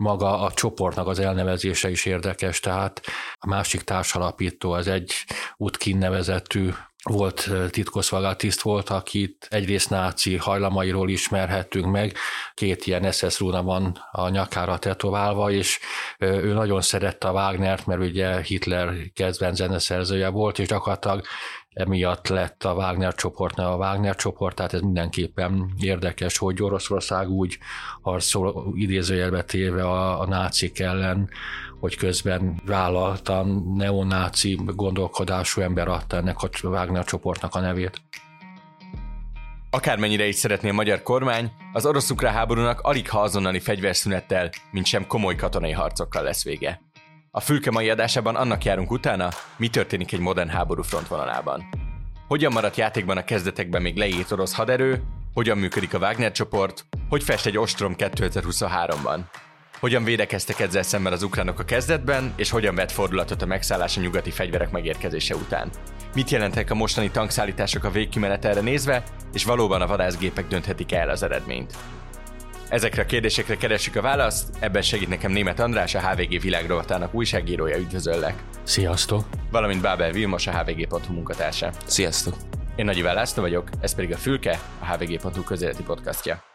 maga a csoportnak az elnevezése is érdekes, tehát a másik társalapító az egy Utkin nevezetű volt titkosszolgálatiszt volt, akit egyrészt náci hajlamairól ismerhettünk meg, két ilyen SS rúna van a nyakára tetoválva, és ő nagyon szerette a Wagnert, mert ugye Hitler kezdven zeneszerzője volt, és gyakorlatilag emiatt lett a Wagner csoportnál a Wagner csoport, tehát ez mindenképpen érdekes, hogy Oroszország úgy harcol idézőjelbe téve a, a nácik ellen, hogy közben vállalta neonáci gondolkodású ember adta ennek a Wagner csoportnak a nevét. Akármennyire is szeretné a magyar kormány, az orosz-ukrán háborúnak alig ha azonnali fegyverszünettel, mint sem komoly katonai harcokkal lesz vége. A fülke mai adásában annak járunk utána, mi történik egy modern háború frontvonalában. Hogyan maradt játékban a kezdetekben még leírt orosz haderő, hogyan működik a Wagner csoport, hogy fest egy ostrom 2023-ban. Hogyan védekeztek ezzel szemben az ukránok a kezdetben, és hogyan vett fordulatot a megszállás a nyugati fegyverek megérkezése után. Mit jelentek a mostani tankszállítások a végkimenetelre nézve, és valóban a vadászgépek dönthetik el az eredményt. Ezekre a kérdésekre keressük a választ, ebben segít nekem német András, a HVG világrovatának újságírója, üdvözöllek. Sziasztok! Valamint Bábel Vilmos, a HVG.hu munkatársa. Sziasztok! Én Nagy László vagyok, ez pedig a Fülke, a HVG.hu közéleti podcastja.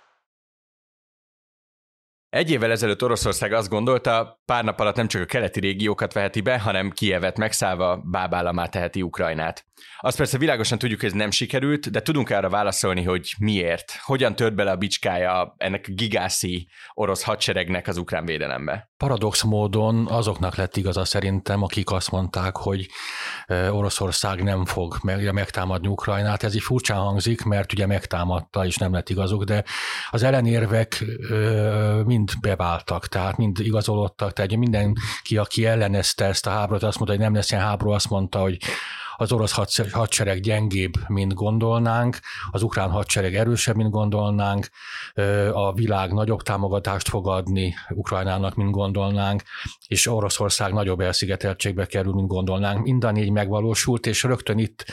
Egy évvel ezelőtt Oroszország azt gondolta, pár nap alatt nem csak a keleti régiókat veheti be, hanem Kievet megszállva bábállamá teheti Ukrajnát. Azt persze világosan tudjuk, hogy ez nem sikerült, de tudunk arra válaszolni, hogy miért. Hogyan tört bele a bicskája ennek a gigászi orosz hadseregnek az ukrán védelembe? Paradox módon azoknak lett igaza szerintem, akik azt mondták, hogy Oroszország nem fog meg, megtámadni Ukrajnát. Ez így furcsán hangzik, mert ugye megtámadta, és nem lett igazuk, de az ellenérvek mind beváltak, tehát mind igazolódtak, tehát mindenki, aki ellenezte ezt a háborút, azt mondta, hogy nem lesz ilyen háború, azt mondta, hogy az orosz hadsereg gyengébb, mint gondolnánk, az ukrán hadsereg erősebb, mint gondolnánk, a világ nagyobb támogatást fog adni Ukrajnának, mint gondolnánk, és Oroszország nagyobb elszigeteltségbe kerül, mint gondolnánk. Mind a négy megvalósult, és rögtön itt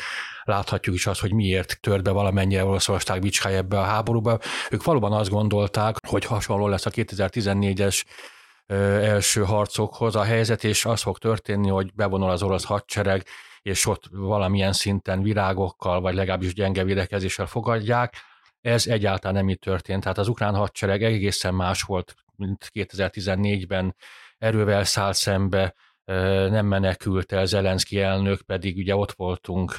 láthatjuk is azt, hogy miért tört be valamennyire Oroszország bicskája ebbe a háborúba. Ők valóban azt gondolták, hogy hasonló lesz a 2014-es első harcokhoz a helyzet, és az fog történni, hogy bevonul az orosz hadsereg, és ott valamilyen szinten virágokkal, vagy legalábbis gyenge védekezéssel fogadják. Ez egyáltalán nem így történt. Tehát az ukrán hadsereg egészen más volt, mint 2014-ben erővel szállt szembe, nem menekült el Zelenszky elnök, pedig ugye ott voltunk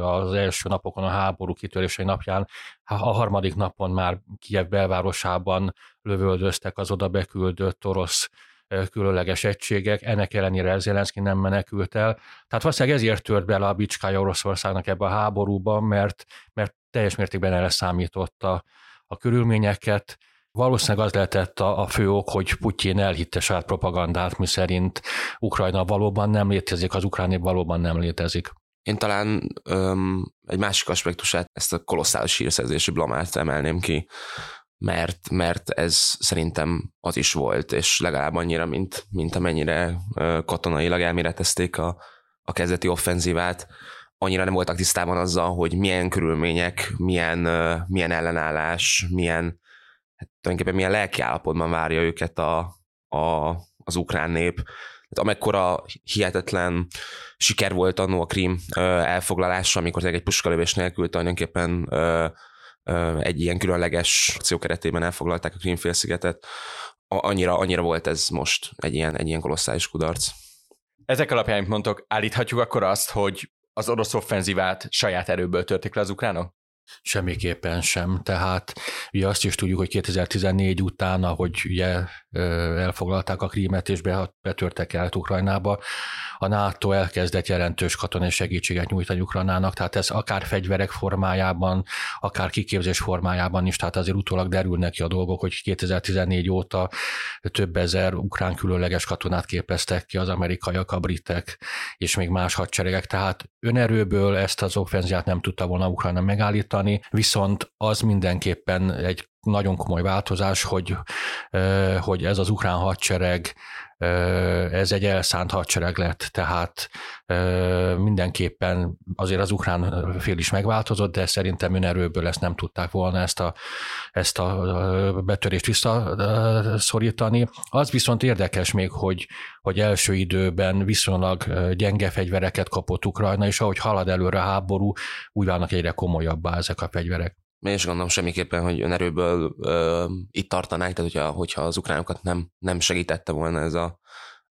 az első napokon a háború kitörései napján, a harmadik napon már Kiev belvárosában lövöldöztek az oda beküldött orosz különleges egységek, ennek ellenére Zelenszky nem menekült el. Tehát valószínűleg ezért tört bele a bicskája Oroszországnak ebbe a háborúba, mert, mert teljes mértékben erre számította a körülményeket, Valószínűleg az lehetett a, a fő ok, hogy Putyin elhitte saját propagandát, miszerint Ukrajna valóban nem létezik, az ukrán valóban nem létezik. Én talán öm, egy másik aspektusát, ezt a kolosszális hírszerzési blamát emelném ki, mert, mert ez szerintem az is volt, és legalább annyira, mint, mint amennyire katonailag elméletezték a, a kezdeti offenzívát, annyira nem voltak tisztában azzal, hogy milyen körülmények, milyen, milyen ellenállás, milyen, hát tulajdonképpen milyen lelkiállapotban várja őket a, a, az ukrán nép. Tehát amekkora hihetetlen siker volt annó a Krím elfoglalása, amikor egy puskalövés nélkül tulajdonképpen egy ilyen különleges akció keretében elfoglalták a Krímfélszigetet. Annyira, annyira volt ez most egy ilyen, egy ilyen kolosszális kudarc. Ezek alapján, mint mondtok, állíthatjuk akkor azt, hogy az orosz offenzívát saját erőből törték le az ukránok? Semmiképpen sem. Tehát ugye azt is tudjuk, hogy 2014 után, ahogy ugye elfoglalták a krímet és betörtek el Ukrajnába, a NATO elkezdett jelentős katonai segítséget nyújtani Ukrajnának, tehát ez akár fegyverek formájában, akár kiképzés formájában is, tehát azért utólag derülnek ki a dolgok, hogy 2014 óta több ezer ukrán különleges katonát képeztek ki az amerikaiak, a britek és még más hadseregek, tehát önerőből ezt az offenziát nem tudta volna Ukrajna megállítani, viszont az mindenképpen egy nagyon komoly változás, hogy, hogy ez az ukrán hadsereg ez egy elszánt hadsereg lett, tehát mindenképpen azért az ukrán fél is megváltozott, de szerintem önerőből ezt nem tudták volna ezt a, ezt a betörést visszaszorítani. Az viszont érdekes még, hogy, hogy első időben viszonylag gyenge fegyvereket kapott Ukrajna, és ahogy halad előre a háború, úgy válnak egyre komolyabbá ezek a fegyverek. Én is gondolom semmiképpen, hogy önerőből ö, itt tartanánk, tehát hogyha, hogyha az ukránokat nem, nem segítette volna ez a,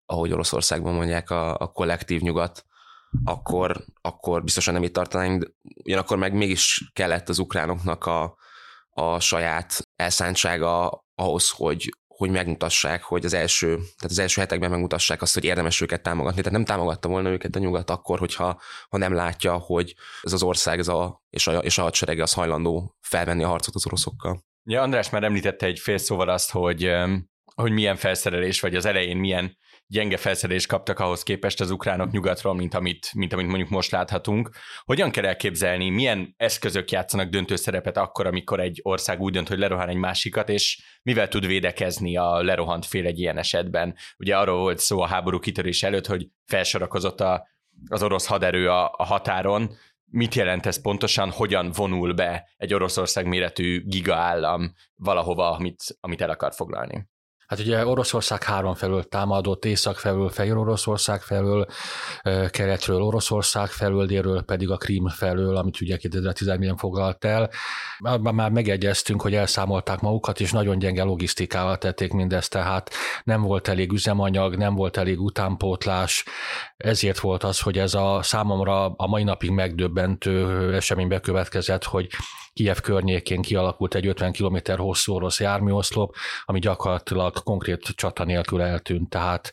ahogy Oroszországban mondják, a, a kollektív nyugat, akkor, akkor biztosan nem itt tartanánk, ugyanakkor meg mégis kellett az ukránoknak a, a saját elszántsága ahhoz, hogy, hogy megmutassák, hogy az első, tehát az első hetekben megmutassák azt, hogy érdemes őket támogatni. Tehát nem támogatta volna őket a nyugat akkor, hogyha ha nem látja, hogy ez az ország ez a, és, a, és a hadserege az hajlandó felvenni a harcot az oroszokkal. Ja, András már említette egy fél szóval azt, hogy, hogy milyen felszerelés, vagy az elején milyen gyenge felszerelést kaptak ahhoz képest az ukránok nyugatról, mint amit, mint amit mondjuk most láthatunk. Hogyan kell elképzelni, milyen eszközök játszanak döntő szerepet akkor, amikor egy ország úgy dönt, hogy lerohan egy másikat, és mivel tud védekezni a lerohant fél egy ilyen esetben? Ugye arról volt szó a háború kitörés előtt, hogy felsorakozott a, az orosz haderő a, a határon, mit jelent ez pontosan, hogyan vonul be egy Oroszország méretű gigaállam valahova, amit, amit el akar foglalni? Hát ugye Oroszország három felől támadott, észak felől, fehér Oroszország felől, keletről Oroszország felől, délről pedig a Krím felől, amit ugye 2014-ben foglalt el. Már megegyeztünk, hogy elszámolták magukat, és nagyon gyenge logisztikával tették mindezt, tehát nem volt elég üzemanyag, nem volt elég utánpótlás, ezért volt az, hogy ez a számomra a mai napig megdöbbentő esemény bekövetkezett, hogy Kiev környékén kialakult egy 50 km hosszú orosz járműoszlop, ami gyakorlatilag konkrét csata nélkül eltűnt, tehát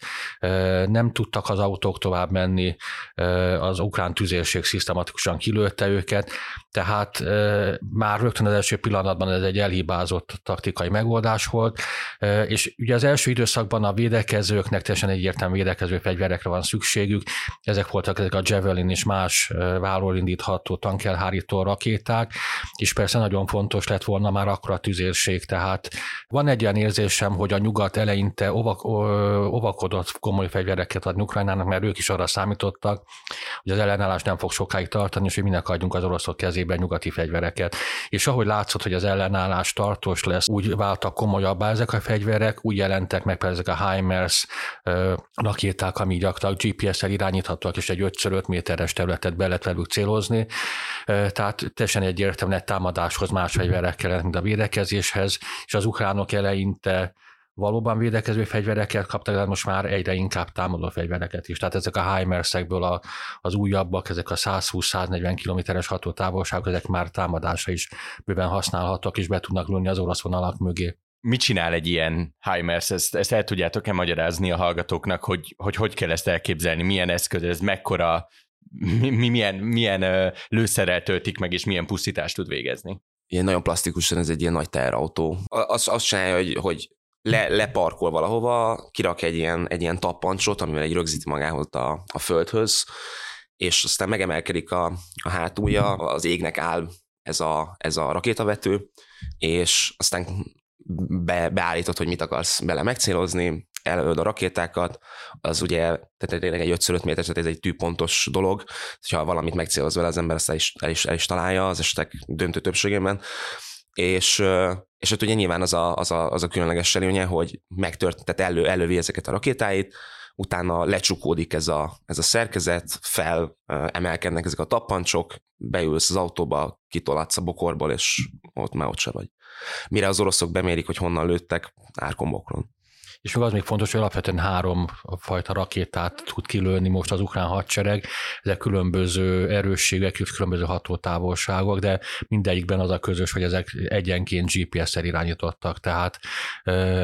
nem tudtak az autók tovább menni, az ukrán tüzérség szisztematikusan kilőtte őket, tehát már rögtön az első pillanatban ez egy elhibázott taktikai megoldás volt, és ugye az első időszakban a védekezőknek teljesen egyértelmű védekező fegyverekre van szükségük, ezek voltak ezek a Javelin és más vállól indítható tankelhárító rakéták, és persze nagyon fontos lett volna már akkor a tüzérség, tehát van egy ilyen érzésem, hogy a nyugat eleinte ovak, ovakodott komoly fegyvereket adni Ukrajnának, mert ők is arra számítottak, hogy az ellenállás nem fog sokáig tartani, és hogy minek adjunk az oroszok kezében nyugati fegyvereket. És ahogy látszott, hogy az ellenállás tartós lesz, úgy váltak komolyabbá ezek a fegyverek, úgy jelentek meg például ezek a HIMARS rakéták, ami gyakorlatilag GPS-el irányíthatóak, és egy 5x5 méteres területet be lehet velük célozni. Tehát teljesen egyértelműen támadáshoz más fegyverek kellett, mint a védekezéshez, és az ukránok eleinte valóban védekező fegyvereket kaptak, de most már egyre inkább támadó fegyvereket is. Tehát ezek a HIMARS-ekből a, az újabbak, ezek a 120-140 kilométeres hatótávolságok, ezek már támadásra is bőven használhatók, és be tudnak lőni az orosz vonalak mögé. Mit csinál egy ilyen HIMARS? Ezt, ezt el tudjátok-e magyarázni a hallgatóknak, hogy, hogy hogy kell ezt elképzelni, milyen eszköz, ez mekkora mi, milyen, milyen lőszerrel töltik meg, és milyen pusztítást tud végezni. Ilyen nagyon plastikusan ez egy ilyen nagy teherautó. Azt, azt csinálja, hogy, hogy le, leparkol valahova, kirak egy ilyen, egy ilyen tappancsot, amivel egy rögzíti magához a, a földhöz, és aztán megemelkedik a, a hátulja, az égnek áll ez a, ez a rakétavető, és aztán be, beállítod, hogy mit akarsz bele megcélozni, elöld a rakétákat, az ugye, tehát tényleg egy 5 méter, tehát ez egy tűpontos dolog, ha valamit megcéloz vele az ember, ezt el is, el is, el is találja az esetek döntő többségében, és, és ott ugye nyilván az a, az a, az a különleges előnye, hogy megtört, tehát elő, elővi ezeket a rakétáit, utána lecsukódik ez a, ez a szerkezet, fel emelkednek ezek a tappancsok, beülsz az autóba, kitolatsz a bokorból, és ott már ott se vagy. Mire az oroszok bemérik, hogy honnan lőttek, árkombokron. És még az még fontos, hogy alapvetően három fajta rakétát tud kilőni most az ukrán hadsereg, ezek különböző erősségek, különböző hatótávolságok, de mindegyikben az a közös, hogy ezek egyenként GPS-szel irányítottak, tehát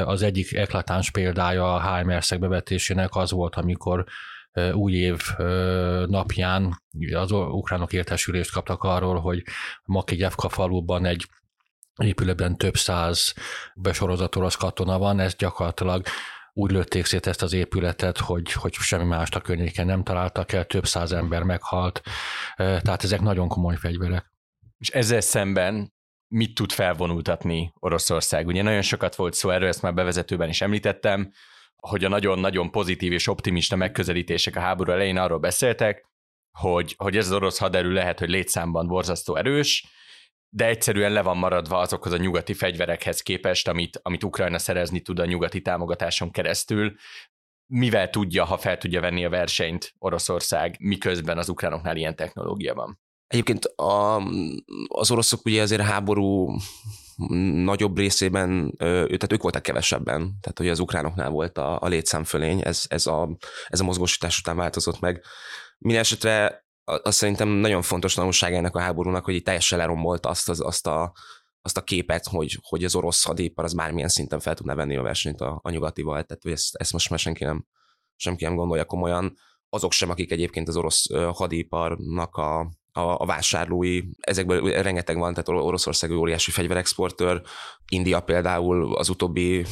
az egyik eklatáns példája a HMR-szek bevetésének az volt, amikor új év napján az ukránok értesülést kaptak arról, hogy Makegyevka faluban egy épületben több száz besorozott orosz katona van, ez gyakorlatilag úgy lőtték szét ezt az épületet, hogy, hogy semmi mást a környéken nem találtak el, több száz ember meghalt, tehát ezek nagyon komoly fegyverek. És ezzel szemben mit tud felvonultatni Oroszország? Ugye nagyon sokat volt szó erről, ezt már bevezetőben is említettem, hogy a nagyon-nagyon pozitív és optimista megközelítések a háború elején arról beszéltek, hogy, hogy ez az orosz haderő lehet, hogy létszámban borzasztó erős, de egyszerűen le van maradva azokhoz a nyugati fegyverekhez képest, amit, amit Ukrajna szerezni tud a nyugati támogatáson keresztül, mivel tudja, ha fel tudja venni a versenyt Oroszország, miközben az ukránoknál ilyen technológia van. Egyébként a, az oroszok ugye azért háború nagyobb részében, tehát ők voltak kevesebben, tehát hogy az ukránoknál volt a, a létszámfölény, ez, ez, a, ez a mozgósítás után változott meg. Mindenesetre azt szerintem nagyon fontos tanulság ennek a háborúnak, hogy teljesen lerombolt azt, az, azt, a, azt a képet, hogy, hogy az orosz hadipar az bármilyen szinten fel tudná venni a versenyt a, a nyugatival. Tehát hogy ezt, ezt most már senki nem, senki nem gondolja komolyan. Azok sem, akik egyébként az orosz hadiparnak a, a, a vásárlói, ezekből rengeteg van, tehát Oroszország óriási fegyverexportőr, India például az utóbbi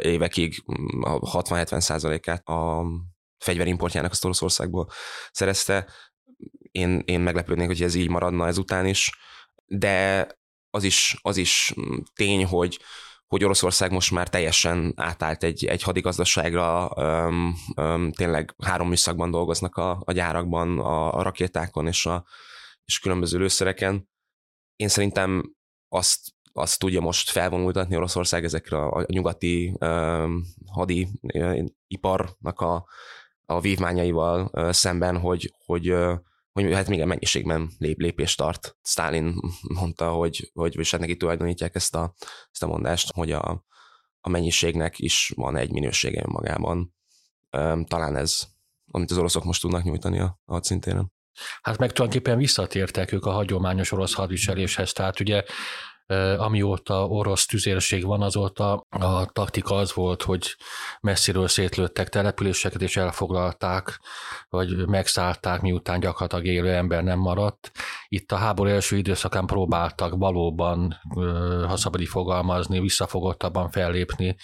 évekig 60-70 százalékát a fegyverimportjának azt Oroszországból szerezte. Én, én meglepődnék, hogy ez így maradna ezután is, de az is, az is tény, hogy, hogy Oroszország most már teljesen átállt egy, egy hadigazdaságra, öm, öm, tényleg három műszakban dolgoznak a, a gyárakban, a, a rakétákon és, a, és különböző lőszereken. Én szerintem azt, azt tudja most felvonultatni Oroszország ezekre a, nyugati öm, hadi iparnak a, a vívmányaival szemben, hogy, hogy hogy hát még a mennyiségben lép, lépést tart. Stalin mondta, hogy, hogy és hát neki tulajdonítják ezt a, ezt a mondást, hogy a, a mennyiségnek is van egy minősége magában. Talán ez, amit az oroszok most tudnak nyújtani a, a szintéren. Hát meg tulajdonképpen visszatértek ők a hagyományos orosz hadviseléshez, tehát ugye amióta orosz tüzérség van, azóta a taktika az volt, hogy messziről szétlőttek településeket, és elfoglalták, vagy megszállták, miután gyakorlatilag élő ember nem maradt. Itt a háború első időszakán próbáltak valóban, ha szabadí fogalmazni, visszafogottabban fellépni,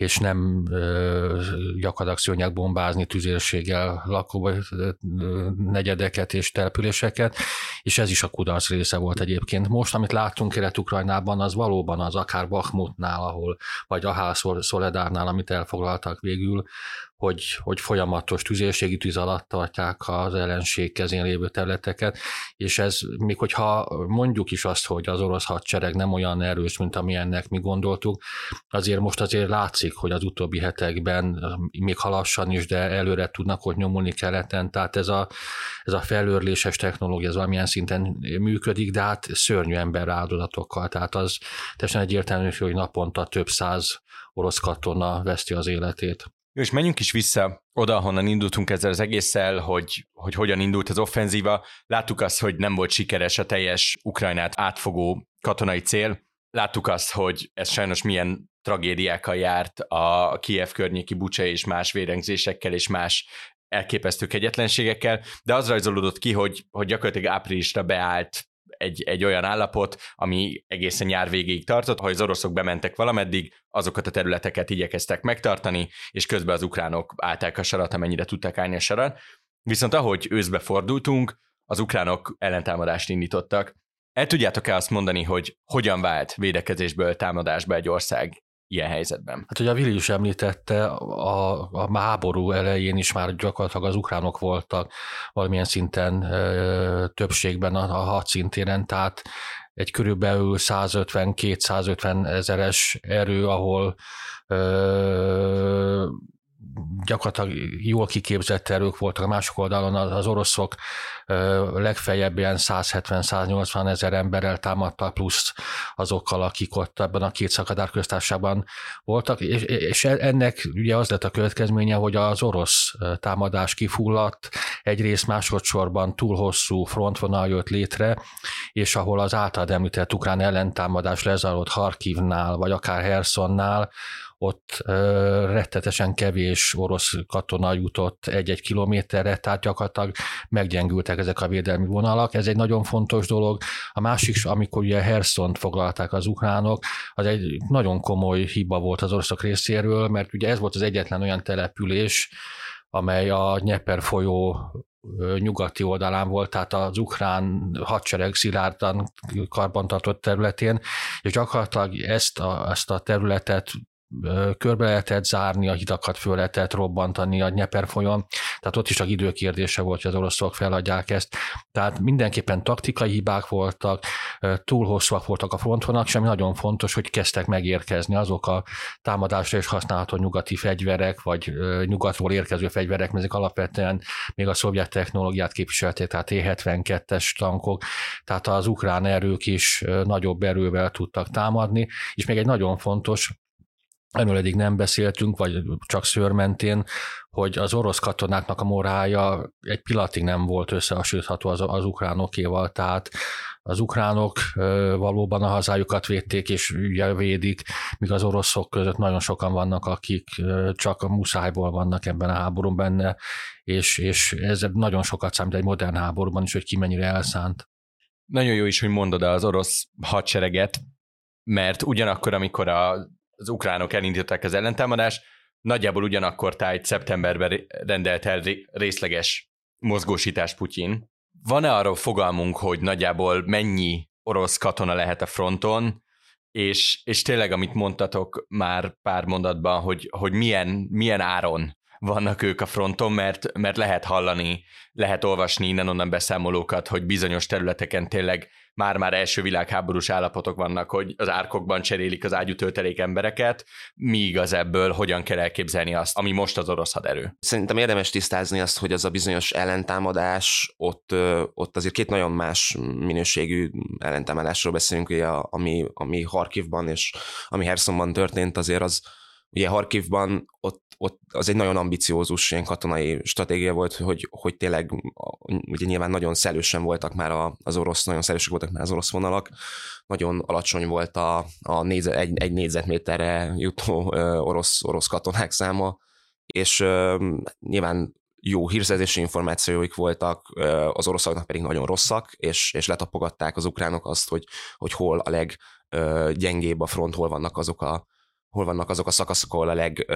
és nem gyakorlatilag szőnyegbombázni tüzérséggel lakó negyedeket és településeket, és ez is a kudarc része volt egyébként. Most, amit láttunk Kelet-Ukrajnában, az valóban az akár Bakhmutnál, ahol, vagy Ahál Szoledárnál, amit elfoglaltak végül, hogy, hogy folyamatos tüzérségi tűz alatt tartják az ellenség kezén lévő területeket, és ez még hogyha mondjuk is azt, hogy az orosz hadsereg nem olyan erős, mint amilyennek mi gondoltuk, azért most azért látszik, hogy az utóbbi hetekben még halassan is, de előre tudnak ott nyomulni keleten, tehát ez a, ez a felőrléses technológia, ez valamilyen szinten működik, de hát szörnyű ember áldozatokkal, tehát az teljesen egyértelmű, hogy naponta több száz orosz katona veszti az életét. Jó, és menjünk is vissza oda, honnan indultunk ezzel az egésszel, hogy, hogy hogyan indult az offenzíva. Láttuk azt, hogy nem volt sikeres a teljes Ukrajnát átfogó katonai cél. Láttuk azt, hogy ez sajnos milyen tragédiákkal járt a Kiev környéki bucsa és más vérengzésekkel és más elképesztő kegyetlenségekkel, de az rajzolódott ki, hogy, hogy gyakorlatilag áprilisra beállt egy, egy olyan állapot, ami egészen nyár végéig tartott, hogy az oroszok bementek valameddig, azokat a területeket igyekeztek megtartani, és közben az ukránok állták a sarat, amennyire tudták állni a sarat. Viszont ahogy őszbe fordultunk, az ukránok ellentámadást indítottak. El tudjátok-e azt mondani, hogy hogyan vált védekezésből támadásba egy ország ilyen helyzetben. Hát ugye a Vili is említette, a, a háború elején is már gyakorlatilag az ukránok voltak valamilyen szinten ö, többségben a, a hadszintéren, tehát egy körülbelül 150-250 ezeres erő, ahol ö, gyakorlatilag jól kiképzett erők voltak a másik oldalon, az oroszok legfeljebb ilyen 170-180 ezer emberrel támadtak, plusz azokkal, akik ott ebben a két szakadár köztársaságban voltak, és, ennek ugye az lett a következménye, hogy az orosz támadás kifulladt, egyrészt másodszorban túl hosszú frontvonal jött létre, és ahol az általad említett ukrán ellentámadás lezajlott Harkivnál, vagy akár Hersonnál, ott rettetesen kevés orosz katona jutott egy-egy kilométerre, tehát gyakorlatilag meggyengültek ezek a védelmi vonalak. Ez egy nagyon fontos dolog. A másik, amikor ugye Herszont foglalták az ukránok, az egy nagyon komoly hiba volt az oroszok részéről, mert ugye ez volt az egyetlen olyan település, amely a Nyeper folyó nyugati oldalán volt, tehát az ukrán hadsereg szilárdan karbantartott területén, és gyakorlatilag ezt a, ezt a területet körbe lehetett zárni, a hidakat föl lehetett robbantani a Nyeper folyón, tehát ott is csak időkérdése volt, hogy az oroszok feladják ezt. Tehát mindenképpen taktikai hibák voltak, túl hosszúak voltak a frontvonalak, és ami nagyon fontos, hogy kezdtek megérkezni azok a támadásra és használható nyugati fegyverek, vagy nyugatról érkező fegyverek, mert ezek alapvetően még a szovjet technológiát képviselték, tehát T-72-es tankok, tehát az ukrán erők is nagyobb erővel tudtak támadni, és még egy nagyon fontos, erről eddig nem beszéltünk, vagy csak szőrmentén, hogy az orosz katonáknak a morálja egy pillanatig nem volt összehasonlítható az, az ukránokéval, tehát az ukránok valóban a hazájukat védték és védik, míg az oroszok között nagyon sokan vannak, akik csak a muszájból vannak ebben a háborúban benne, és, és ez nagyon sokat számít egy modern háborúban is, hogy ki mennyire elszánt. Nagyon jó is, hogy mondod az orosz hadsereget, mert ugyanakkor, amikor a, az ukránok elindították az ellentámadást, nagyjából ugyanakkor tájt szeptemberben rendelt el részleges mozgósítás Putyin. Van-e arról fogalmunk, hogy nagyjából mennyi orosz katona lehet a fronton, és, és tényleg, amit mondtatok már pár mondatban, hogy, hogy milyen, milyen áron vannak ők a fronton, mert, mert lehet hallani, lehet olvasni innen-onnan beszámolókat, hogy bizonyos területeken tényleg már-már első világháborús állapotok vannak, hogy az árkokban cserélik az ágyútöltelék embereket, mi igaz ebből, hogyan kell elképzelni azt, ami most az orosz haderő? Szerintem érdemes tisztázni azt, hogy az a bizonyos ellentámadás, ott, ott azért két nagyon más minőségű ellentámadásról beszélünk, ugye, ami, ami Harkivban és ami Hersonban történt, azért az, ugye Harkivban ott, ott az egy nagyon ambiciózus ilyen katonai stratégia volt, hogy, hogy tényleg ugye nyilván nagyon szelősen voltak már az orosz, nagyon szelősek voltak már az orosz vonalak, nagyon alacsony volt a, a négyzet, egy, egy négyzetméterre jutó orosz, orosz katonák száma, és uh, nyilván jó hírszerzési információik voltak, az oroszoknak pedig nagyon rosszak, és, és letapogatták az ukránok azt, hogy, hogy hol a leggyengébb a front, hol vannak azok a, hol vannak azok a szakaszok, ahol a leg,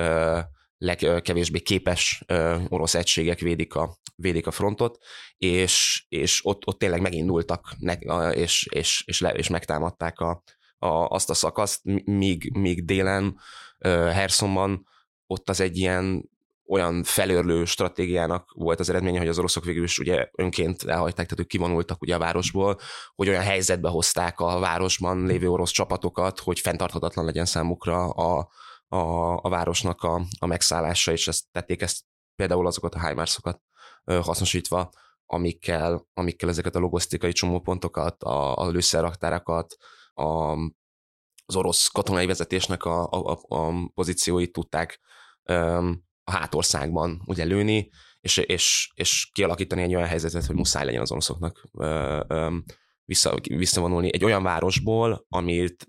legkevésbé képes orosz egységek védik a, védik a frontot, és, és ott, ott tényleg megindultak, ne, és, és, és, le, és megtámadták a, a, azt a szakaszt, míg, míg délen Hersonban ott az egy ilyen olyan felörlő stratégiának volt az eredménye, hogy az oroszok végül is ugye önként elhagyták, tehát ők kivonultak ugye a városból, hogy olyan helyzetbe hozták a városban lévő orosz csapatokat, hogy fenntarthatatlan legyen számukra a, a, a városnak a, a megszállása, és ezt tették ezt például azokat a HIMARS-okat hasznosítva, amikkel, amikkel ezeket a logisztikai csomópontokat, a, a lőszerraktárakat, a, az orosz katonai vezetésnek a, a, a pozícióit tudták a hátországban ugye lőni, és, és, és kialakítani egy olyan helyzetet, hogy muszáj legyen az oroszoknak ö, ö, vissza, visszavonulni egy olyan városból, amit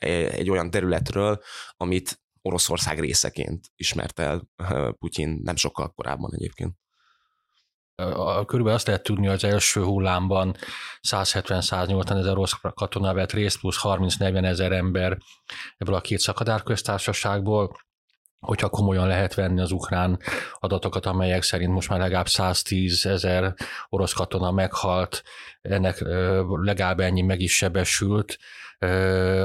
egy olyan területről, amit Oroszország részeként ismert el Putyin nem sokkal korábban egyébként. Körülbelül azt lehet tudni, hogy az első hullámban 170-180 ezer orosz katona vett részt, plusz 30-40 ezer ember ebből a két szakadárköztársaságból hogyha komolyan lehet venni az ukrán adatokat, amelyek szerint most már legalább 110 ezer orosz katona meghalt, ennek legalább ennyi meg is sebesült,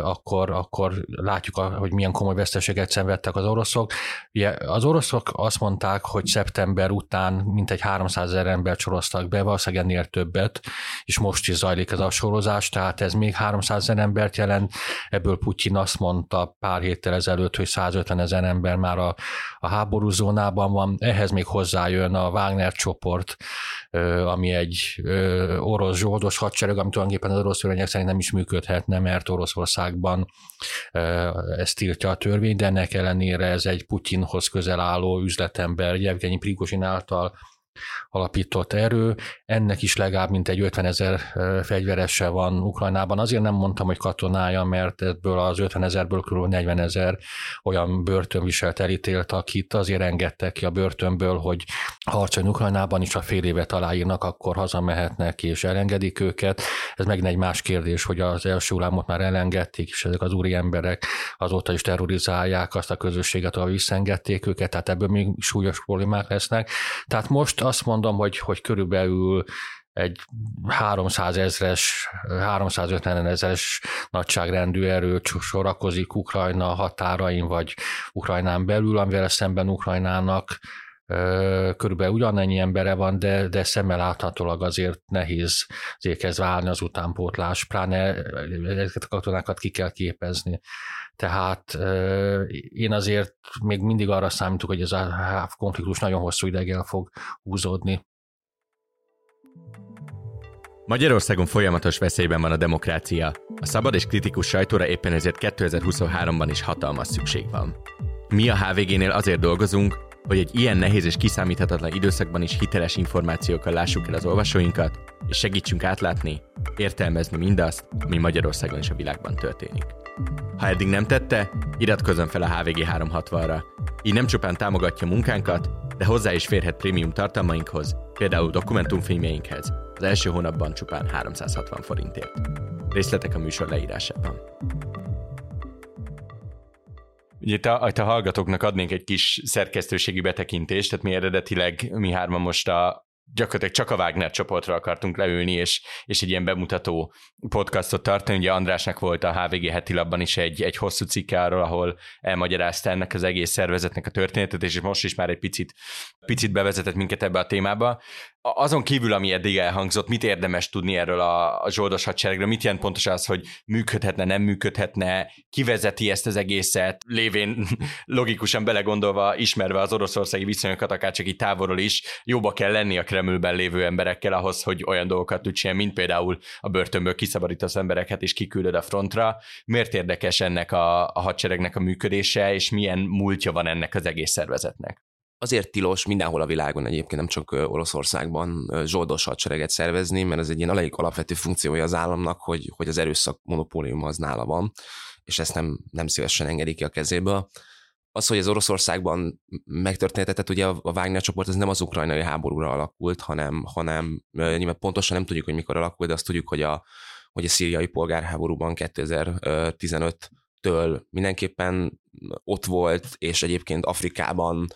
akkor, akkor látjuk, hogy milyen komoly veszteséget szenvedtek az oroszok. Ugye az oroszok azt mondták, hogy szeptember után mintegy 300 ezer ember soroztak be, valószínűleg ennél többet, és most is zajlik ez a sorozás, tehát ez még 300 ezer embert jelent, ebből Putyin azt mondta pár héttel ezelőtt, hogy 150 ezer ember már a, a háború zónában van, ehhez még hozzájön a Wagner csoport, ami egy orosz zsoldos hadsereg, ami tulajdonképpen az orosz törvények szerint nem is működhetne, mert Oroszországban ezt tiltja a törvény, de ennek ellenére ez egy Putyinhoz közel álló üzletember, Jevgenyi Prigozsin által alapított erő, ennek is legalább mint egy 50 ezer fegyverese van Ukrajnában. Azért nem mondtam, hogy katonája, mert ebből az 50 ezerből kb. 40 ezer olyan börtönviselt elítélt, akit azért engedtek ki a börtönből, hogy harcolni Ukrajnában is, a fél évet aláírnak, akkor hazamehetnek és elengedik őket. Ez megint egy más kérdés, hogy az első hullámot már elengedték, és ezek az úri emberek azóta is terrorizálják azt a közösséget, ahol visszengedték őket, tehát ebből még súlyos problémák lesznek. Tehát most azt mondom, hogy, hogy körülbelül egy 300 ezres, 350 ezres nagyságrendű erő sorakozik Ukrajna határain, vagy Ukrajnán belül, amivel szemben Ukrajnának körülbelül ugyanennyi embere van, de, de szemmel láthatólag azért nehéz kezd válni az utánpótlás, pláne ezeket a katonákat ki kell képezni. Tehát én azért még mindig arra számítok, hogy ez a konfliktus nagyon hosszú ideig el fog húzódni. Magyarországon folyamatos veszélyben van a demokrácia. A szabad és kritikus sajtóra éppen ezért 2023-ban is hatalmas szükség van. Mi a HVG-nél azért dolgozunk, hogy egy ilyen nehéz és kiszámíthatatlan időszakban is hiteles információkkal lássuk el az olvasóinkat, és segítsünk átlátni, értelmezni mindazt, ami Magyarországon és a világban történik. Ha eddig nem tette, iratkozzon fel a HVG 360-ra. Így nem csupán támogatja munkánkat, de hozzá is férhet prémium tartalmainkhoz, például dokumentumfilmjeinkhez, az első hónapban csupán 360 forintért. Részletek a műsor leírásában. Ugye itt a, a hallgatóknak adnénk egy kis szerkesztőségi betekintést, tehát mi eredetileg mi hárman most a gyakorlatilag csak a Wagner csoportra akartunk leülni, és, és egy ilyen bemutató podcastot tartani. Ugye Andrásnak volt a HVG heti labban is egy, egy hosszú cikke arról, ahol elmagyarázta ennek az egész szervezetnek a történetet, és most is már egy picit, picit bevezetett minket ebbe a témába azon kívül, ami eddig elhangzott, mit érdemes tudni erről a, a zsoldos hadseregről? Mit jelent pontosan az, hogy működhetne, nem működhetne, kivezeti ezt az egészet, lévén logikusan belegondolva, ismerve az oroszországi viszonyokat, akár csak így távolról is, jóba kell lenni a Kremlben lévő emberekkel ahhoz, hogy olyan dolgokat tud csinálni, mint például a börtönből kiszabadítasz embereket és kiküldöd a frontra. Miért érdekes ennek a, a hadseregnek a működése, és milyen múltja van ennek az egész szervezetnek? Azért tilos mindenhol a világon egyébként, nem csak Oroszországban zsoldos hadsereget szervezni, mert ez egy ilyen elég alapvető funkciója az államnak, hogy, hogy az erőszak monopóliuma az nála van, és ezt nem, nem szívesen engedik ki a kezéből. Az, hogy az Oroszországban megtörtént, tehát ugye a Wagner csoport ez nem az ukrajnai háborúra alakult, hanem, hanem nyilván pontosan nem tudjuk, hogy mikor alakult, de azt tudjuk, hogy a, hogy a szíriai polgárháborúban 2015-től mindenképpen ott volt, és egyébként Afrikában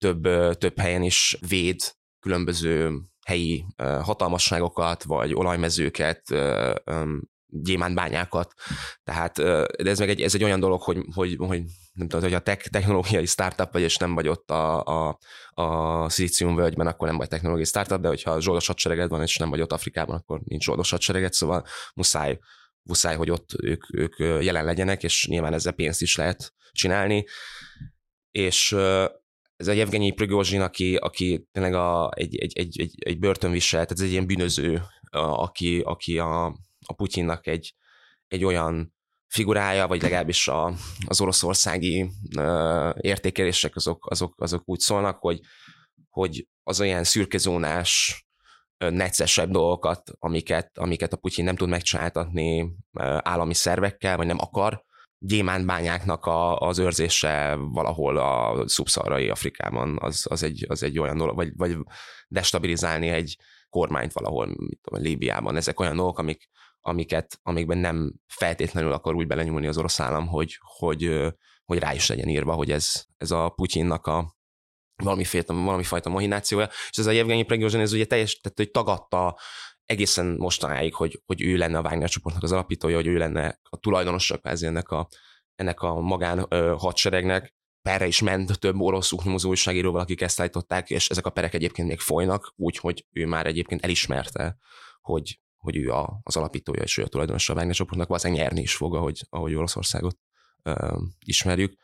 több, több helyen is véd különböző helyi hatalmasságokat, vagy olajmezőket, gyémántbányákat. Tehát de ez meg egy, ez egy olyan dolog, hogy, hogy, hogy nem tudom, hogy a tech, technológiai startup vagy, és nem vagy ott a, a, a Szilícium völgyben, akkor nem vagy technológiai startup, de hogyha zsoldos hadsereged van, és nem vagy ott Afrikában, akkor nincs zsoldos hadsereged, szóval muszáj, muszáj, hogy ott ők, ők jelen legyenek, és nyilván ezzel pénzt is lehet csinálni. És ez a Jevgenyi Prigozsin, aki, aki tényleg a, egy, egy, egy, egy, egy börtönvisel, tehát ez egy ilyen bűnöző, a, aki, aki a, a Putyinnak egy, egy olyan figurája, vagy legalábbis a, az oroszországi uh, értékelések azok, azok, azok úgy szólnak, hogy, hogy az olyan szürkezónás, neccesebb dolgokat, amiket, amiket a Putyin nem tud megcsináltatni állami szervekkel, vagy nem akar, gyémántbányáknak a, az őrzése valahol a szubszarai Afrikában, az, az, egy, az egy olyan dolog, vagy, vagy destabilizálni egy kormányt valahol, mit tudom, Líbiában. Ezek olyan dolgok, amik, amiket, amikben nem feltétlenül akar úgy belenyúlni az orosz állam, hogy, hogy, hogy rá is legyen írva, hogy ez, ez a Putyinnak a valami, fajta, valami fajta mahinációja. És ez a Jevgenyi Prigozsin, ez ugye teljes, tehát hogy tagadta egészen mostanáig, hogy, hogy ő lenne a Wagner csoportnak az alapítója, hogy ő lenne a tulajdonosa kvázi ennek a, ennek a magán ö, hadseregnek. Perre is ment több orosz nyomozó újságíróval, akik ezt állították, és ezek a perek egyébként még folynak, úgyhogy ő már egyébként elismerte, hogy, hogy ő a, az alapítója és ő a tulajdonosa a Wagner csoportnak, valószínűleg nyerni is fog, ahogy, ahogy Oroszországot ö, ismerjük.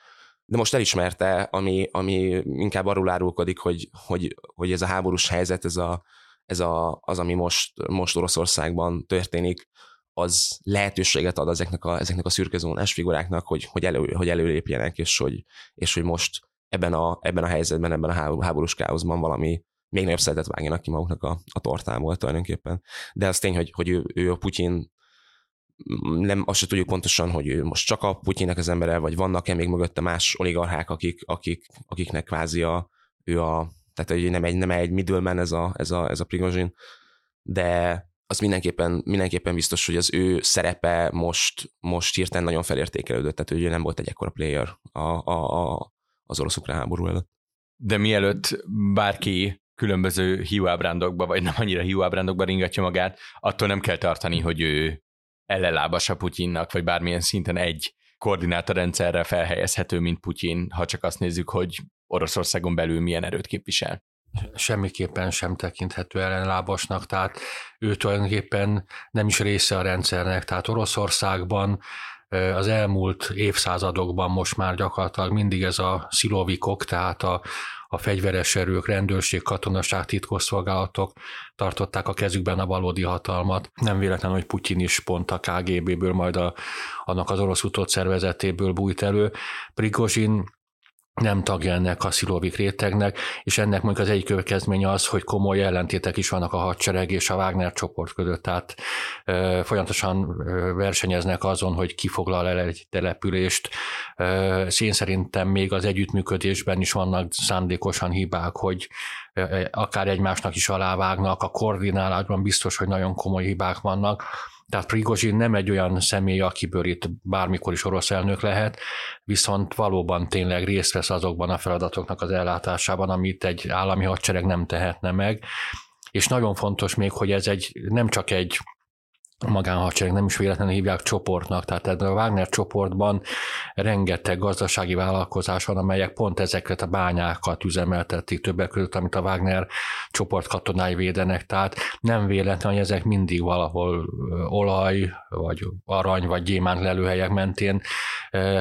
De most elismerte, ami, ami inkább arról árulkodik, hogy, hogy, hogy ez a háborús helyzet, ez a, ez a, az, ami most, most Oroszországban történik, az lehetőséget ad ezeknek a, ezeknek a szürkezónás figuráknak, hogy, hogy, elő, hogy előlépjenek, és hogy, és hogy most ebben a, ebben a helyzetben, ebben a háborús káoszban valami még nagyobb szeretet vágjanak ki maguknak a, a tortából tulajdonképpen. De az tény, hogy, hogy ő, ő a Putyin nem azt se tudjuk pontosan, hogy ő most csak a Putyinnek az embere, vagy vannak-e még mögötte más oligarchák, akik, akik, akiknek kvázi a, ő a, tehát hogy nem egy, nem egy middleman ez a, ez a, ez a Prigozsin, de az mindenképpen, mindenképpen biztos, hogy az ő szerepe most, most hirtelen nagyon felértékelődött, tehát ő nem volt egy ekkora player a, a, a, az orosz ukrán háború előtt. De mielőtt bárki különböző hiúábrándokba, vagy nem annyira hiúábrándokba ringatja magát, attól nem kell tartani, hogy ő ellenlábas a Putyinnak, vagy bármilyen szinten egy koordinátorrendszerrel felhelyezhető, mint Putyin, ha csak azt nézzük, hogy Oroszországon belül milyen erőt képvisel. Semmiképpen sem tekinthető ellenlábasnak, tehát ő tulajdonképpen nem is része a rendszernek, tehát Oroszországban az elmúlt évszázadokban most már gyakorlatilag mindig ez a szilovikok, tehát a, a fegyveres erők, rendőrség, katonaság, titkosszolgálatok tartották a kezükben a valódi hatalmat. Nem véletlen, hogy Putyin is pont a KGB-ből, majd a, annak az orosz utódszervezetéből bújt elő. Prigozsin nem tagja ennek a szilovik rétegnek, és ennek mondjuk az egyik következménye az, hogy komoly ellentétek is vannak a hadsereg és a Wagner csoport között, tehát ö, folyamatosan versenyeznek azon, hogy kifoglal el egy települést. Ö, én szerintem még az együttműködésben is vannak szándékosan hibák, hogy ö, akár egymásnak is alávágnak, a koordinálásban biztos, hogy nagyon komoly hibák vannak, tehát Prigozsin nem egy olyan személy, akiből itt bármikor is orosz elnök lehet, viszont valóban tényleg részt vesz azokban a feladatoknak az ellátásában, amit egy állami hadsereg nem tehetne meg. És nagyon fontos még, hogy ez egy nem csak egy a magánhadsereg nem is véletlenül hívják csoportnak, tehát ebben a Wagner csoportban rengeteg gazdasági vállalkozás van, amelyek pont ezeket a bányákat üzemeltetik többek között, amit a Wagner csoport katonái védenek, tehát nem véletlen, hogy ezek mindig valahol olaj, vagy arany, vagy gyémánt lelőhelyek mentén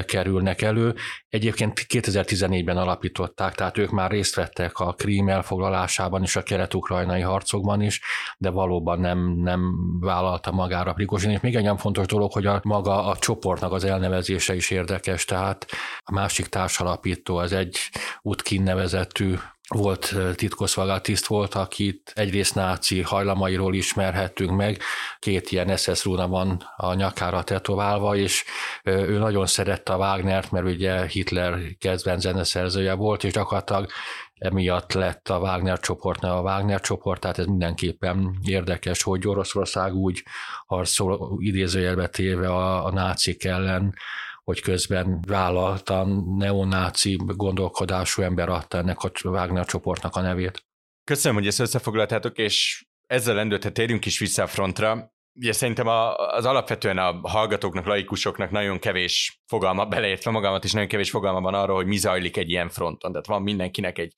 kerülnek elő. Egyébként 2014-ben alapították, tehát ők már részt vettek a Krím elfoglalásában és a kelet-ukrajnai harcokban is, de valóban nem, nem vállalta magára Prigozsin. És még egy olyan fontos dolog, hogy a maga a csoportnak az elnevezése is érdekes, tehát a másik társalapító, az egy Utkin nevezetű volt titkosszolgált volt, akit egyrészt náci hajlamairól ismerhettünk meg, két ilyen SS rúna van a nyakára tetoválva, és ő nagyon szerette a Wagnert, mert ugye Hitler kezdven zeneszerzője volt, és gyakorlatilag emiatt lett a Wagner csoportnál a Wagner csoport, tehát ez mindenképpen érdekes, hogy Oroszország úgy harcol idézőjelbe téve a, a nácik ellen, hogy közben vállaltan neonáci gondolkodású ember adta ennek a Wagner csoportnak a nevét. Köszönöm, hogy ezt összefoglaltátok, és ezzel lendőthet térjünk is vissza a frontra. Ugye szerintem az alapvetően a hallgatóknak, laikusoknak nagyon kevés fogalma, beleértve magamat is nagyon kevés fogalma van arról, hogy mi zajlik egy ilyen fronton. Tehát van mindenkinek egy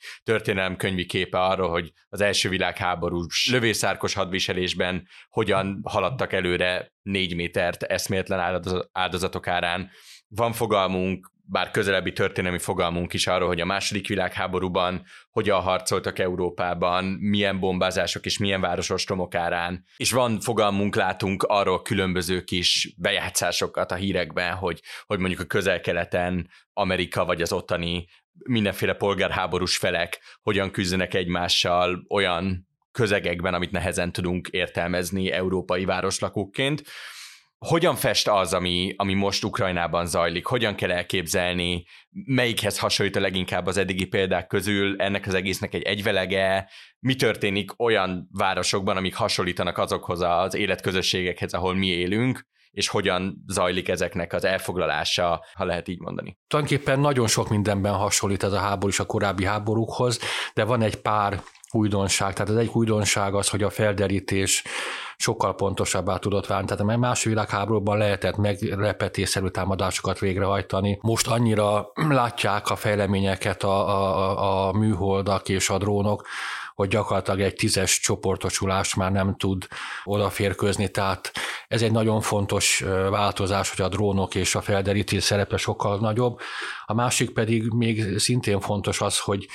könyvi képe arról, hogy az első világháborús lövészárkos hadviselésben hogyan haladtak előre négy métert eszméletlen áldozatok árán, van fogalmunk, bár közelebbi történelmi fogalmunk is arról, hogy a második világháborúban hogyan harcoltak Európában, milyen bombázások és milyen városostromok árán, és van fogalmunk, látunk arról különböző kis bejátszásokat a hírekben, hogy, hogy mondjuk a közel-keleten Amerika vagy az ottani mindenféle polgárháborús felek hogyan küzdenek egymással olyan közegekben, amit nehezen tudunk értelmezni európai városlakóként hogyan fest az, ami, ami most Ukrajnában zajlik? Hogyan kell elképzelni? Melyikhez hasonlít a leginkább az eddigi példák közül? Ennek az egésznek egy egyvelege? Mi történik olyan városokban, amik hasonlítanak azokhoz az életközösségekhez, ahol mi élünk? és hogyan zajlik ezeknek az elfoglalása, ha lehet így mondani. Tulajdonképpen nagyon sok mindenben hasonlít ez a háború is a korábbi háborúkhoz, de van egy pár újdonság. Tehát az egyik újdonság az, hogy a felderítés sokkal pontosabbá tudott válni. Tehát a második világháborúban lehetett meglepetésszerű támadásokat végrehajtani. Most annyira látják a fejleményeket a, a, a műholdak és a drónok, hogy gyakorlatilag egy tízes csoportosulás már nem tud odaférkőzni, tehát ez egy nagyon fontos változás, hogy a drónok és a felderítés szerepe sokkal nagyobb. A másik pedig még szintén fontos az, hogy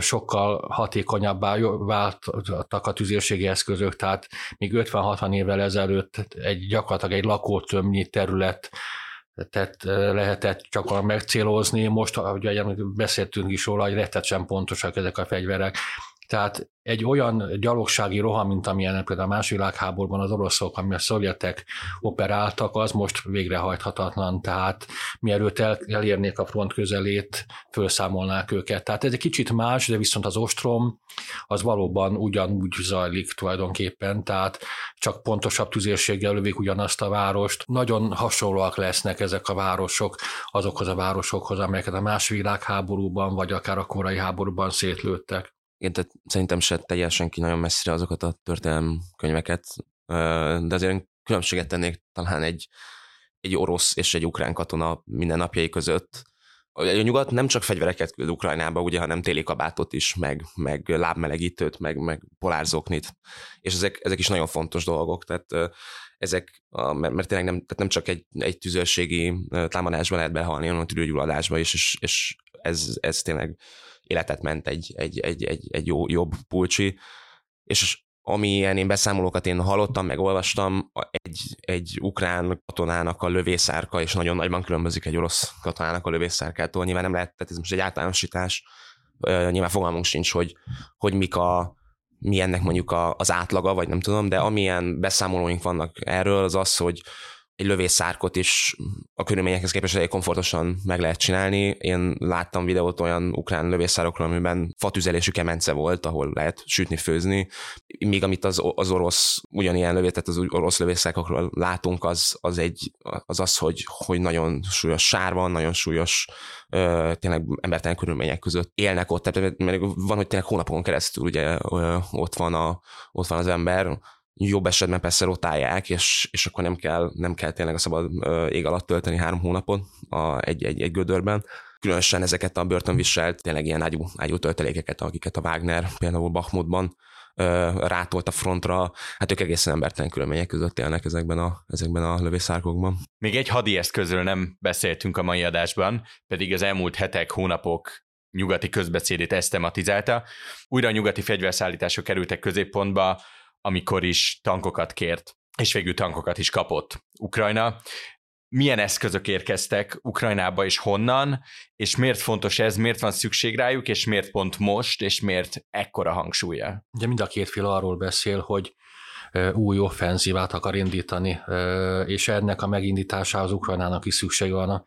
sokkal hatékonyabbá váltak a tüzérségi eszközök, tehát még 50-60 évvel ezelőtt egy gyakorlatilag egy lakótömnyi terület tehát lehetett csak megcélozni. Most, ahogy beszéltünk is róla, hogy rettetsen pontosak ezek a fegyverek. Tehát egy olyan gyalogsági roham, mint amilyen például a második világháborúban az oroszok, ami a szovjetek operáltak, az most végrehajthatatlan, tehát mielőtt el, elérnék a front közelét, felszámolnák őket. Tehát ez egy kicsit más, de viszont az ostrom az valóban ugyanúgy zajlik tulajdonképpen, tehát csak pontosabb tüzérséggel lövik ugyanazt a várost. Nagyon hasonlóak lesznek ezek a városok azokhoz a városokhoz, amelyeket a második világháborúban, vagy akár a korai háborúban szétlőttek. Igen, tehát szerintem se teljesen ki nagyon messzire azokat a történelmi könyveket, de azért különbséget tennék talán egy, egy orosz és egy ukrán katona minden napjai között. A nyugat nem csak fegyvereket küld Ukrajnába, ugye, hanem téli kabátot is, meg, meg lábmelegítőt, meg, meg polárzoknit, és ezek, ezek is nagyon fontos dolgok, tehát ezek, mert, mert tényleg nem, tehát nem csak egy, egy tüzérségi támadásban lehet behalni, hanem a tüdőgyulladásba is, és, és ez, ez tényleg életet ment egy, egy, egy, egy, egy jó, jobb pulcsi, és amilyen én beszámolókat én hallottam, meg olvastam, egy, egy ukrán katonának a lövészárka, és nagyon nagyban különbözik egy orosz katonának a lövészárkától. Nyilván nem lehet, tehát ez most egy általánosítás, nyilván fogalmunk sincs, hogy, hogy mik a, mi ennek mondjuk a, az átlaga, vagy nem tudom, de amilyen beszámolóink vannak erről, az az, hogy egy lövészárkot is a körülményekhez képest elég komfortosan meg lehet csinálni. Én láttam videót olyan ukrán lövészárokról, amiben fatüzelésű kemence volt, ahol lehet sütni, főzni. Míg amit az, az orosz, ugyanilyen lövét, tehát az orosz lövészárkokról látunk, az az, egy, az, az hogy, hogy nagyon súlyos sár van, nagyon súlyos tényleg embertelen körülmények között élnek ott, tehát mert van, hogy tényleg hónapokon keresztül ugye ott van, a, ott van az ember, jobb esetben persze rotálják, és, és akkor nem kell, nem kell tényleg a szabad ég alatt tölteni három hónapot a, egy, egy, egy gödörben. Különösen ezeket a börtönviselt tényleg ilyen ágyú, ágyú töltelékeket, akiket a Wagner például Bachmutban rátolt a frontra, hát ők egészen embertelen körülmények között élnek ezekben a, ezekben a lövészárkokban. Még egy hadi eszközről nem beszéltünk a mai adásban, pedig az elmúlt hetek, hónapok nyugati közbeszédét ezt tematizálta. Újra a nyugati fegyverszállítások kerültek középpontba, amikor is tankokat kért, és végül tankokat is kapott Ukrajna. Milyen eszközök érkeztek Ukrajnába és honnan, és miért fontos ez, miért van szükség rájuk, és miért pont most, és miért ekkora hangsúlya? Ugye mind a két fél arról beszél, hogy új offenzívát akar indítani, és ennek a megindításához Ukrajnának is szüksége van a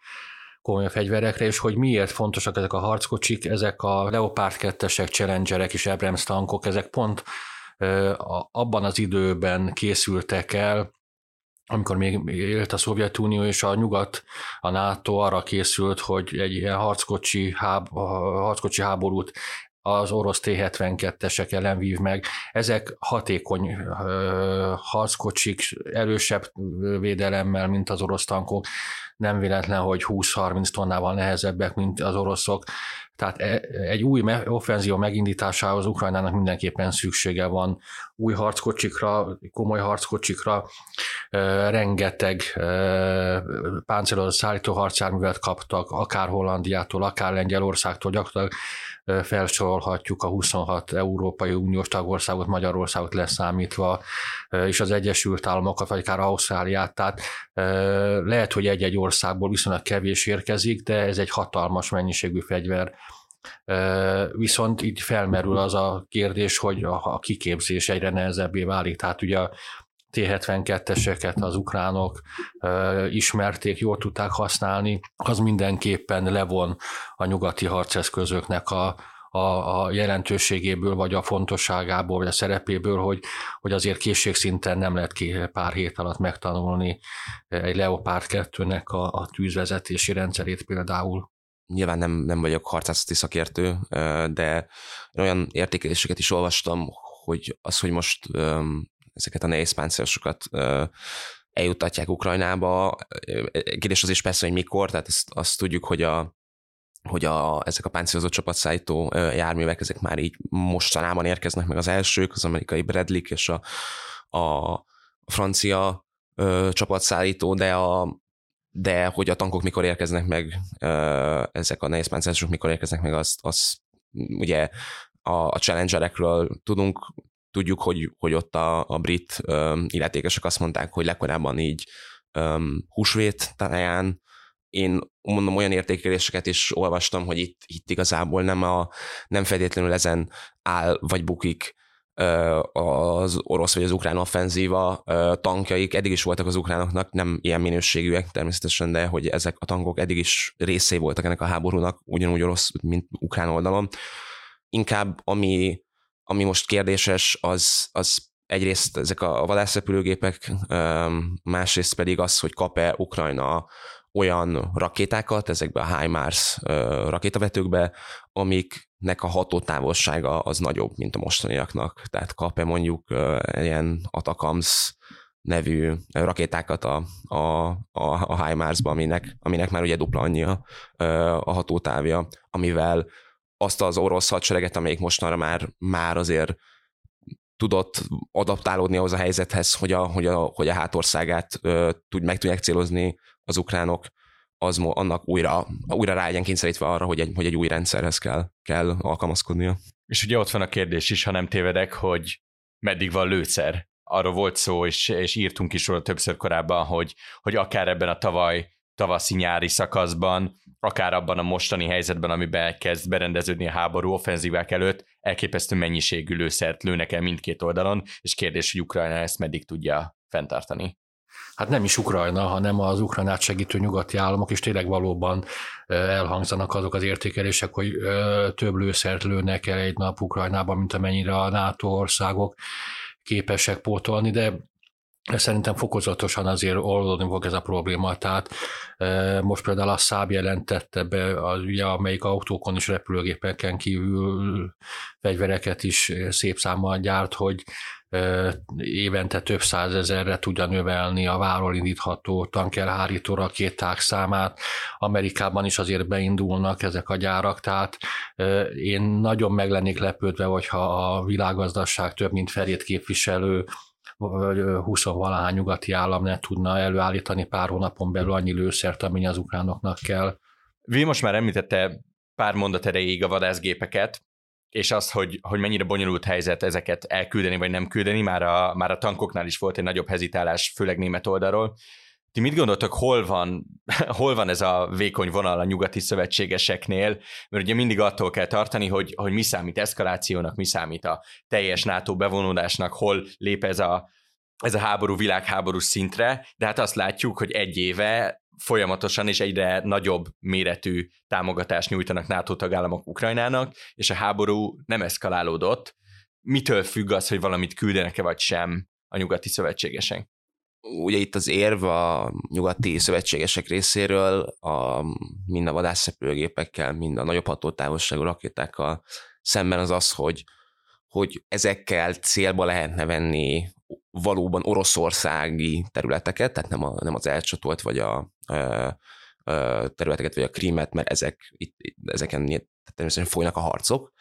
komoly fegyverekre, és hogy miért fontosak ezek a harckocsik, ezek a Leopard 2-esek, Challengerek és Abrams tankok, ezek pont abban az időben készültek el, amikor még élt a Szovjetunió és a nyugat, a NATO arra készült, hogy egy ilyen harckocsi, háb, harckocsi háborút az orosz T-72-esek ellen vív meg. Ezek hatékony harckocsik, erősebb védelemmel, mint az orosz tankok. Nem véletlen, hogy 20-30 tonnával nehezebbek, mint az oroszok. Tehát e, egy új offenzió megindításához Ukrajnának mindenképpen szüksége van. Új harckocsikra, komoly harckocsikra, rengeteg páncélozott szállító harcjárművet kaptak, akár Hollandiától, akár Lengyelországtól, gyakorlatilag felsorolhatjuk a 26 Európai Uniós tagországot, Magyarországot leszámítva, és az Egyesült Államokat, vagy akár Ausztráliát. Tehát lehet, hogy egy-egy országból viszonylag kevés érkezik, de ez egy hatalmas mennyiségű fegyver. Viszont itt felmerül az a kérdés, hogy a kiképzés egyre nehezebbé válik. Tehát ugye T-72-eseket az ukránok ismerték, jól tudták használni, az mindenképpen levon a nyugati harceszközöknek a, a, a jelentőségéből, vagy a fontosságából, vagy a szerepéből, hogy, hogy azért készségszinten nem lehet ki pár hét alatt megtanulni egy Leopard 2-nek a, a tűzvezetési rendszerét például. Nyilván nem, nem vagyok harcászati szakértő, de olyan értékeléseket is olvastam, hogy az, hogy most ezeket a nehéz páncélosokat eljutatják Ukrajnába. Kérdés az is persze, hogy mikor, tehát ezt, azt tudjuk, hogy a, hogy a, ezek a páncélozott csapatszállító járművek, ezek már így mostanában érkeznek meg az elsők, az amerikai Bradley és a, a, francia ö, csapatszállító, de a, de hogy a tankok mikor érkeznek meg, ö, ezek a nehéz páncélosok mikor érkeznek meg, azt, azt ugye a, a challengerekről tudunk, tudjuk, hogy, hogy ott a, a brit um, illetékesek azt mondták, hogy legkorábban így um, húsvét táján én mondom, olyan értékeléseket is olvastam, hogy itt, itt igazából nem, a, nem feltétlenül ezen áll vagy bukik az orosz vagy az ukrán offenzíva tankjaik, eddig is voltak az ukránoknak, nem ilyen minőségűek természetesen, de hogy ezek a tankok eddig is részei voltak ennek a háborúnak, ugyanúgy orosz, mint ukrán oldalon. Inkább ami ami most kérdéses, az, az egyrészt ezek a vadászrepülőgépek, másrészt pedig az, hogy kap-e Ukrajna olyan rakétákat ezekbe a HIMARS rakétavetőkbe, amik nek a hatótávolsága az nagyobb, mint a mostaniaknak. Tehát kap-e mondjuk ilyen Atacams nevű rakétákat a, a, a, a HIMARS-ba, aminek, aminek már ugye dupla annyi a, a hatótávja, amivel azt az orosz hadsereget, amelyik mostanra már, már azért tudott adaptálódni ahhoz a helyzethez, hogy a, hogy a, hogy a hátországát ö, tud, meg tudják célozni az ukránok, az annak újra, újra rá legyen kényszerítve arra, hogy egy, hogy egy új rendszerhez kell, kell alkalmazkodnia. És ugye ott van a kérdés is, ha nem tévedek, hogy meddig van lőszer. Arról volt szó, és, és írtunk is róla többször korábban, hogy, hogy akár ebben a tavaly tavaszi-nyári szakaszban, akár abban a mostani helyzetben, amiben kezd berendeződni a háború offenzívák előtt, elképesztő mennyiségű lőszert lőnek el mindkét oldalon, és kérdés, hogy Ukrajna ezt meddig tudja fenntartani. Hát nem is Ukrajna, hanem az Ukrajnát segítő nyugati államok, és tényleg valóban elhangzanak azok az értékelések, hogy több lőszert lőnek el egy nap Ukrajnában, mint amennyire a NATO országok képesek pótolni, de Szerintem fokozatosan azért oldódni fog ez a probléma. Tehát most például a Száb jelentette be, az, ugye, amelyik autókon és repülőgépeken kívül fegyvereket is szép számmal gyárt, hogy évente több százezerre tudja növelni a váról indítható tankerhárító rakéták számát. Amerikában is azért beindulnak ezek a gyárak, tehát én nagyon meg lennék lepődve, hogyha a világgazdaság több mint felét képviselő vagy 20 valahány nyugati állam ne tudna előállítani pár hónapon belül annyi lőszert, amennyi az ukránoknak kell. Vi most már említette pár mondat erejéig a vadászgépeket, és azt, hogy, hogy mennyire bonyolult helyzet ezeket elküldeni vagy nem küldeni, már a, már a tankoknál is volt egy nagyobb hezitálás, főleg német oldalról. Ti mit gondoltok, hol van, hol van ez a vékony vonal a nyugati szövetségeseknél? Mert ugye mindig attól kell tartani, hogy, hogy mi számít eszkalációnak, mi számít a teljes NATO bevonódásnak, hol lép ez a, ez a háború világháború szintre, de hát azt látjuk, hogy egy éve folyamatosan és egyre nagyobb méretű támogatást nyújtanak NATO tagállamok Ukrajnának, és a háború nem eszkalálódott. Mitől függ az, hogy valamit küldenek-e vagy sem a nyugati szövetségesek? Ugye itt az érv a nyugati szövetségesek részéről a, mind a vadászrepülőgépekkel, mind a nagyobb hatótávolságú rakétákkal szemben az az, hogy, hogy ezekkel célba lehetne venni valóban oroszországi területeket, tehát nem, a, nem az elcsatolt vagy a, a, a területeket, vagy a krímet, mert ezek, itt, ezeken természetesen folynak a harcok,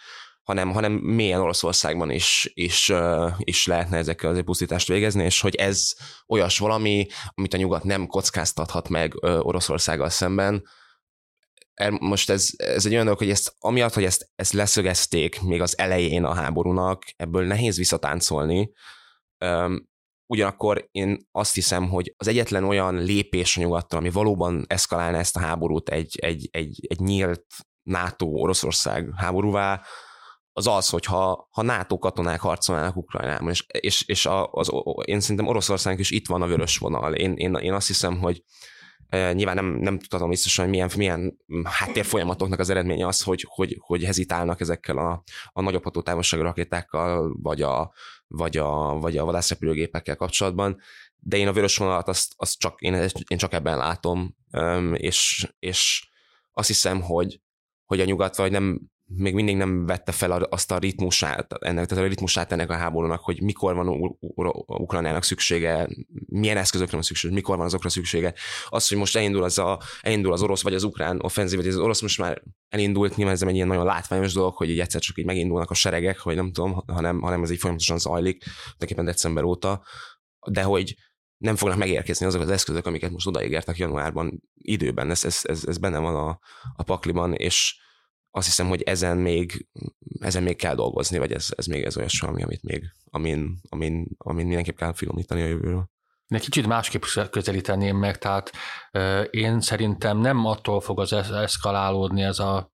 hanem, hanem mélyen Oroszországban is, is, is lehetne ezekkel azért pusztítást végezni, és hogy ez olyas valami, amit a nyugat nem kockáztathat meg Oroszországgal szemben, most ez, ez egy olyan dolog, hogy ezt, amiatt, hogy ezt, ezt leszögezték még az elején a háborúnak, ebből nehéz visszatáncolni, ugyanakkor én azt hiszem, hogy az egyetlen olyan lépés a nyugattal, ami valóban eszkalálna ezt a háborút egy, egy, egy, egy nyílt NATO-Oroszország háborúvá, az az, hogy ha, ha NATO katonák harcolnának Ukrajnában, és, és, és a, az, én szerintem Oroszországnak is itt van a vörös vonal. Én, én, én azt hiszem, hogy e, nyilván nem, nem tudhatom biztosan, hogy milyen, milyen háttérfolyamatoknak az eredménye az, hogy, hogy, hogy hezitálnak ezekkel a, a nagyobb hatótávolságú rakétákkal, vagy a, vagy a, vagy a vadászrepülőgépekkel kapcsolatban, de én a vörös vonalat azt, azt csak, én, én csak ebben látom, és, és azt hiszem, hogy, hogy a nyugat vagy nem, még mindig nem vette fel azt a ritmusát, ennek, tehát a ritmusát ennek a háborúnak, hogy mikor van Ukrajnának szüksége, milyen eszközökre van szüksége, mikor van azokra szüksége. Az, hogy most elindul az, a, elindul az orosz vagy az ukrán offenzív, vagy az orosz most már elindult, nyilván ez egy ilyen nagyon látványos dolog, hogy így egyszer csak így megindulnak a seregek, vagy nem tudom, hanem, hanem ez így folyamatosan zajlik, tulajdonképpen december óta, de hogy nem fognak megérkezni azok az eszközök, amiket most odaígértek januárban időben, ez, ez, ez, ez benne van a, a pakliban, és azt hiszem, hogy ezen még, ezen még kell dolgozni, vagy ez, ez még ez olyas valami, amit még, amin, amin, amin mindenképp kell finomítani a jövőről. Én kicsit másképp közelíteném meg, tehát én szerintem nem attól fog az eszkalálódni ez a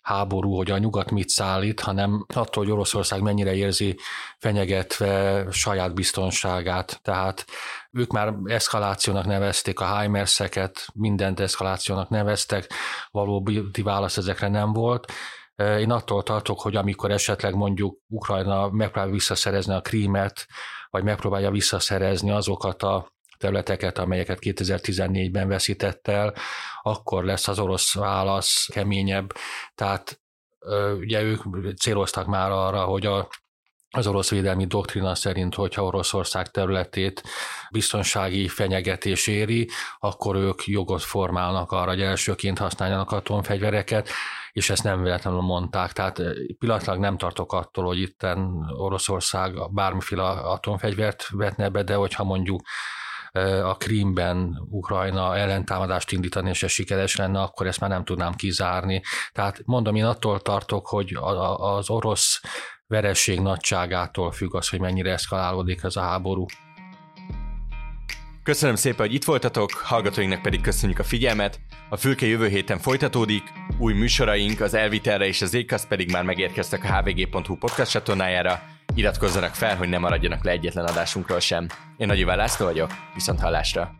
háború, hogy a nyugat mit szállít, hanem attól, hogy Oroszország mennyire érzi fenyegetve saját biztonságát. Tehát ők már eszkalációnak nevezték a HIMARS-eket, mindent eszkalációnak neveztek, valódi válasz ezekre nem volt. Én attól tartok, hogy amikor esetleg mondjuk Ukrajna megpróbálja visszaszerezni a krímet, vagy megpróbálja visszaszerezni azokat a területeket, amelyeket 2014-ben veszített el, akkor lesz az orosz válasz keményebb. Tehát ugye ők céloztak már arra, hogy a az orosz védelmi doktrina szerint, hogyha Oroszország területét biztonsági fenyegetés éri, akkor ők jogot formálnak arra, hogy elsőként használjanak atomfegyvereket, és ezt nem véletlenül mondták. Tehát pillanatlag nem tartok attól, hogy itt Oroszország bármiféle atomfegyvert vetne be, de hogyha mondjuk a Krímben Ukrajna ellentámadást indítani, és ez sikeres lenne, akkor ezt már nem tudnám kizárni. Tehát mondom, én attól tartok, hogy az orosz veresség nagyságától függ az, hogy mennyire eszkalálódik ez a háború. Köszönöm szépen, hogy itt voltatok, hallgatóinknak pedig köszönjük a figyelmet. A fülke jövő héten folytatódik, új műsoraink, az Elvitelre és az Ékasz pedig már megérkeztek a hvg.hu podcast csatornájára. Iratkozzanak fel, hogy ne maradjanak le egyetlen adásunkról sem. Én Nagy Iván László vagyok, viszont hallásra!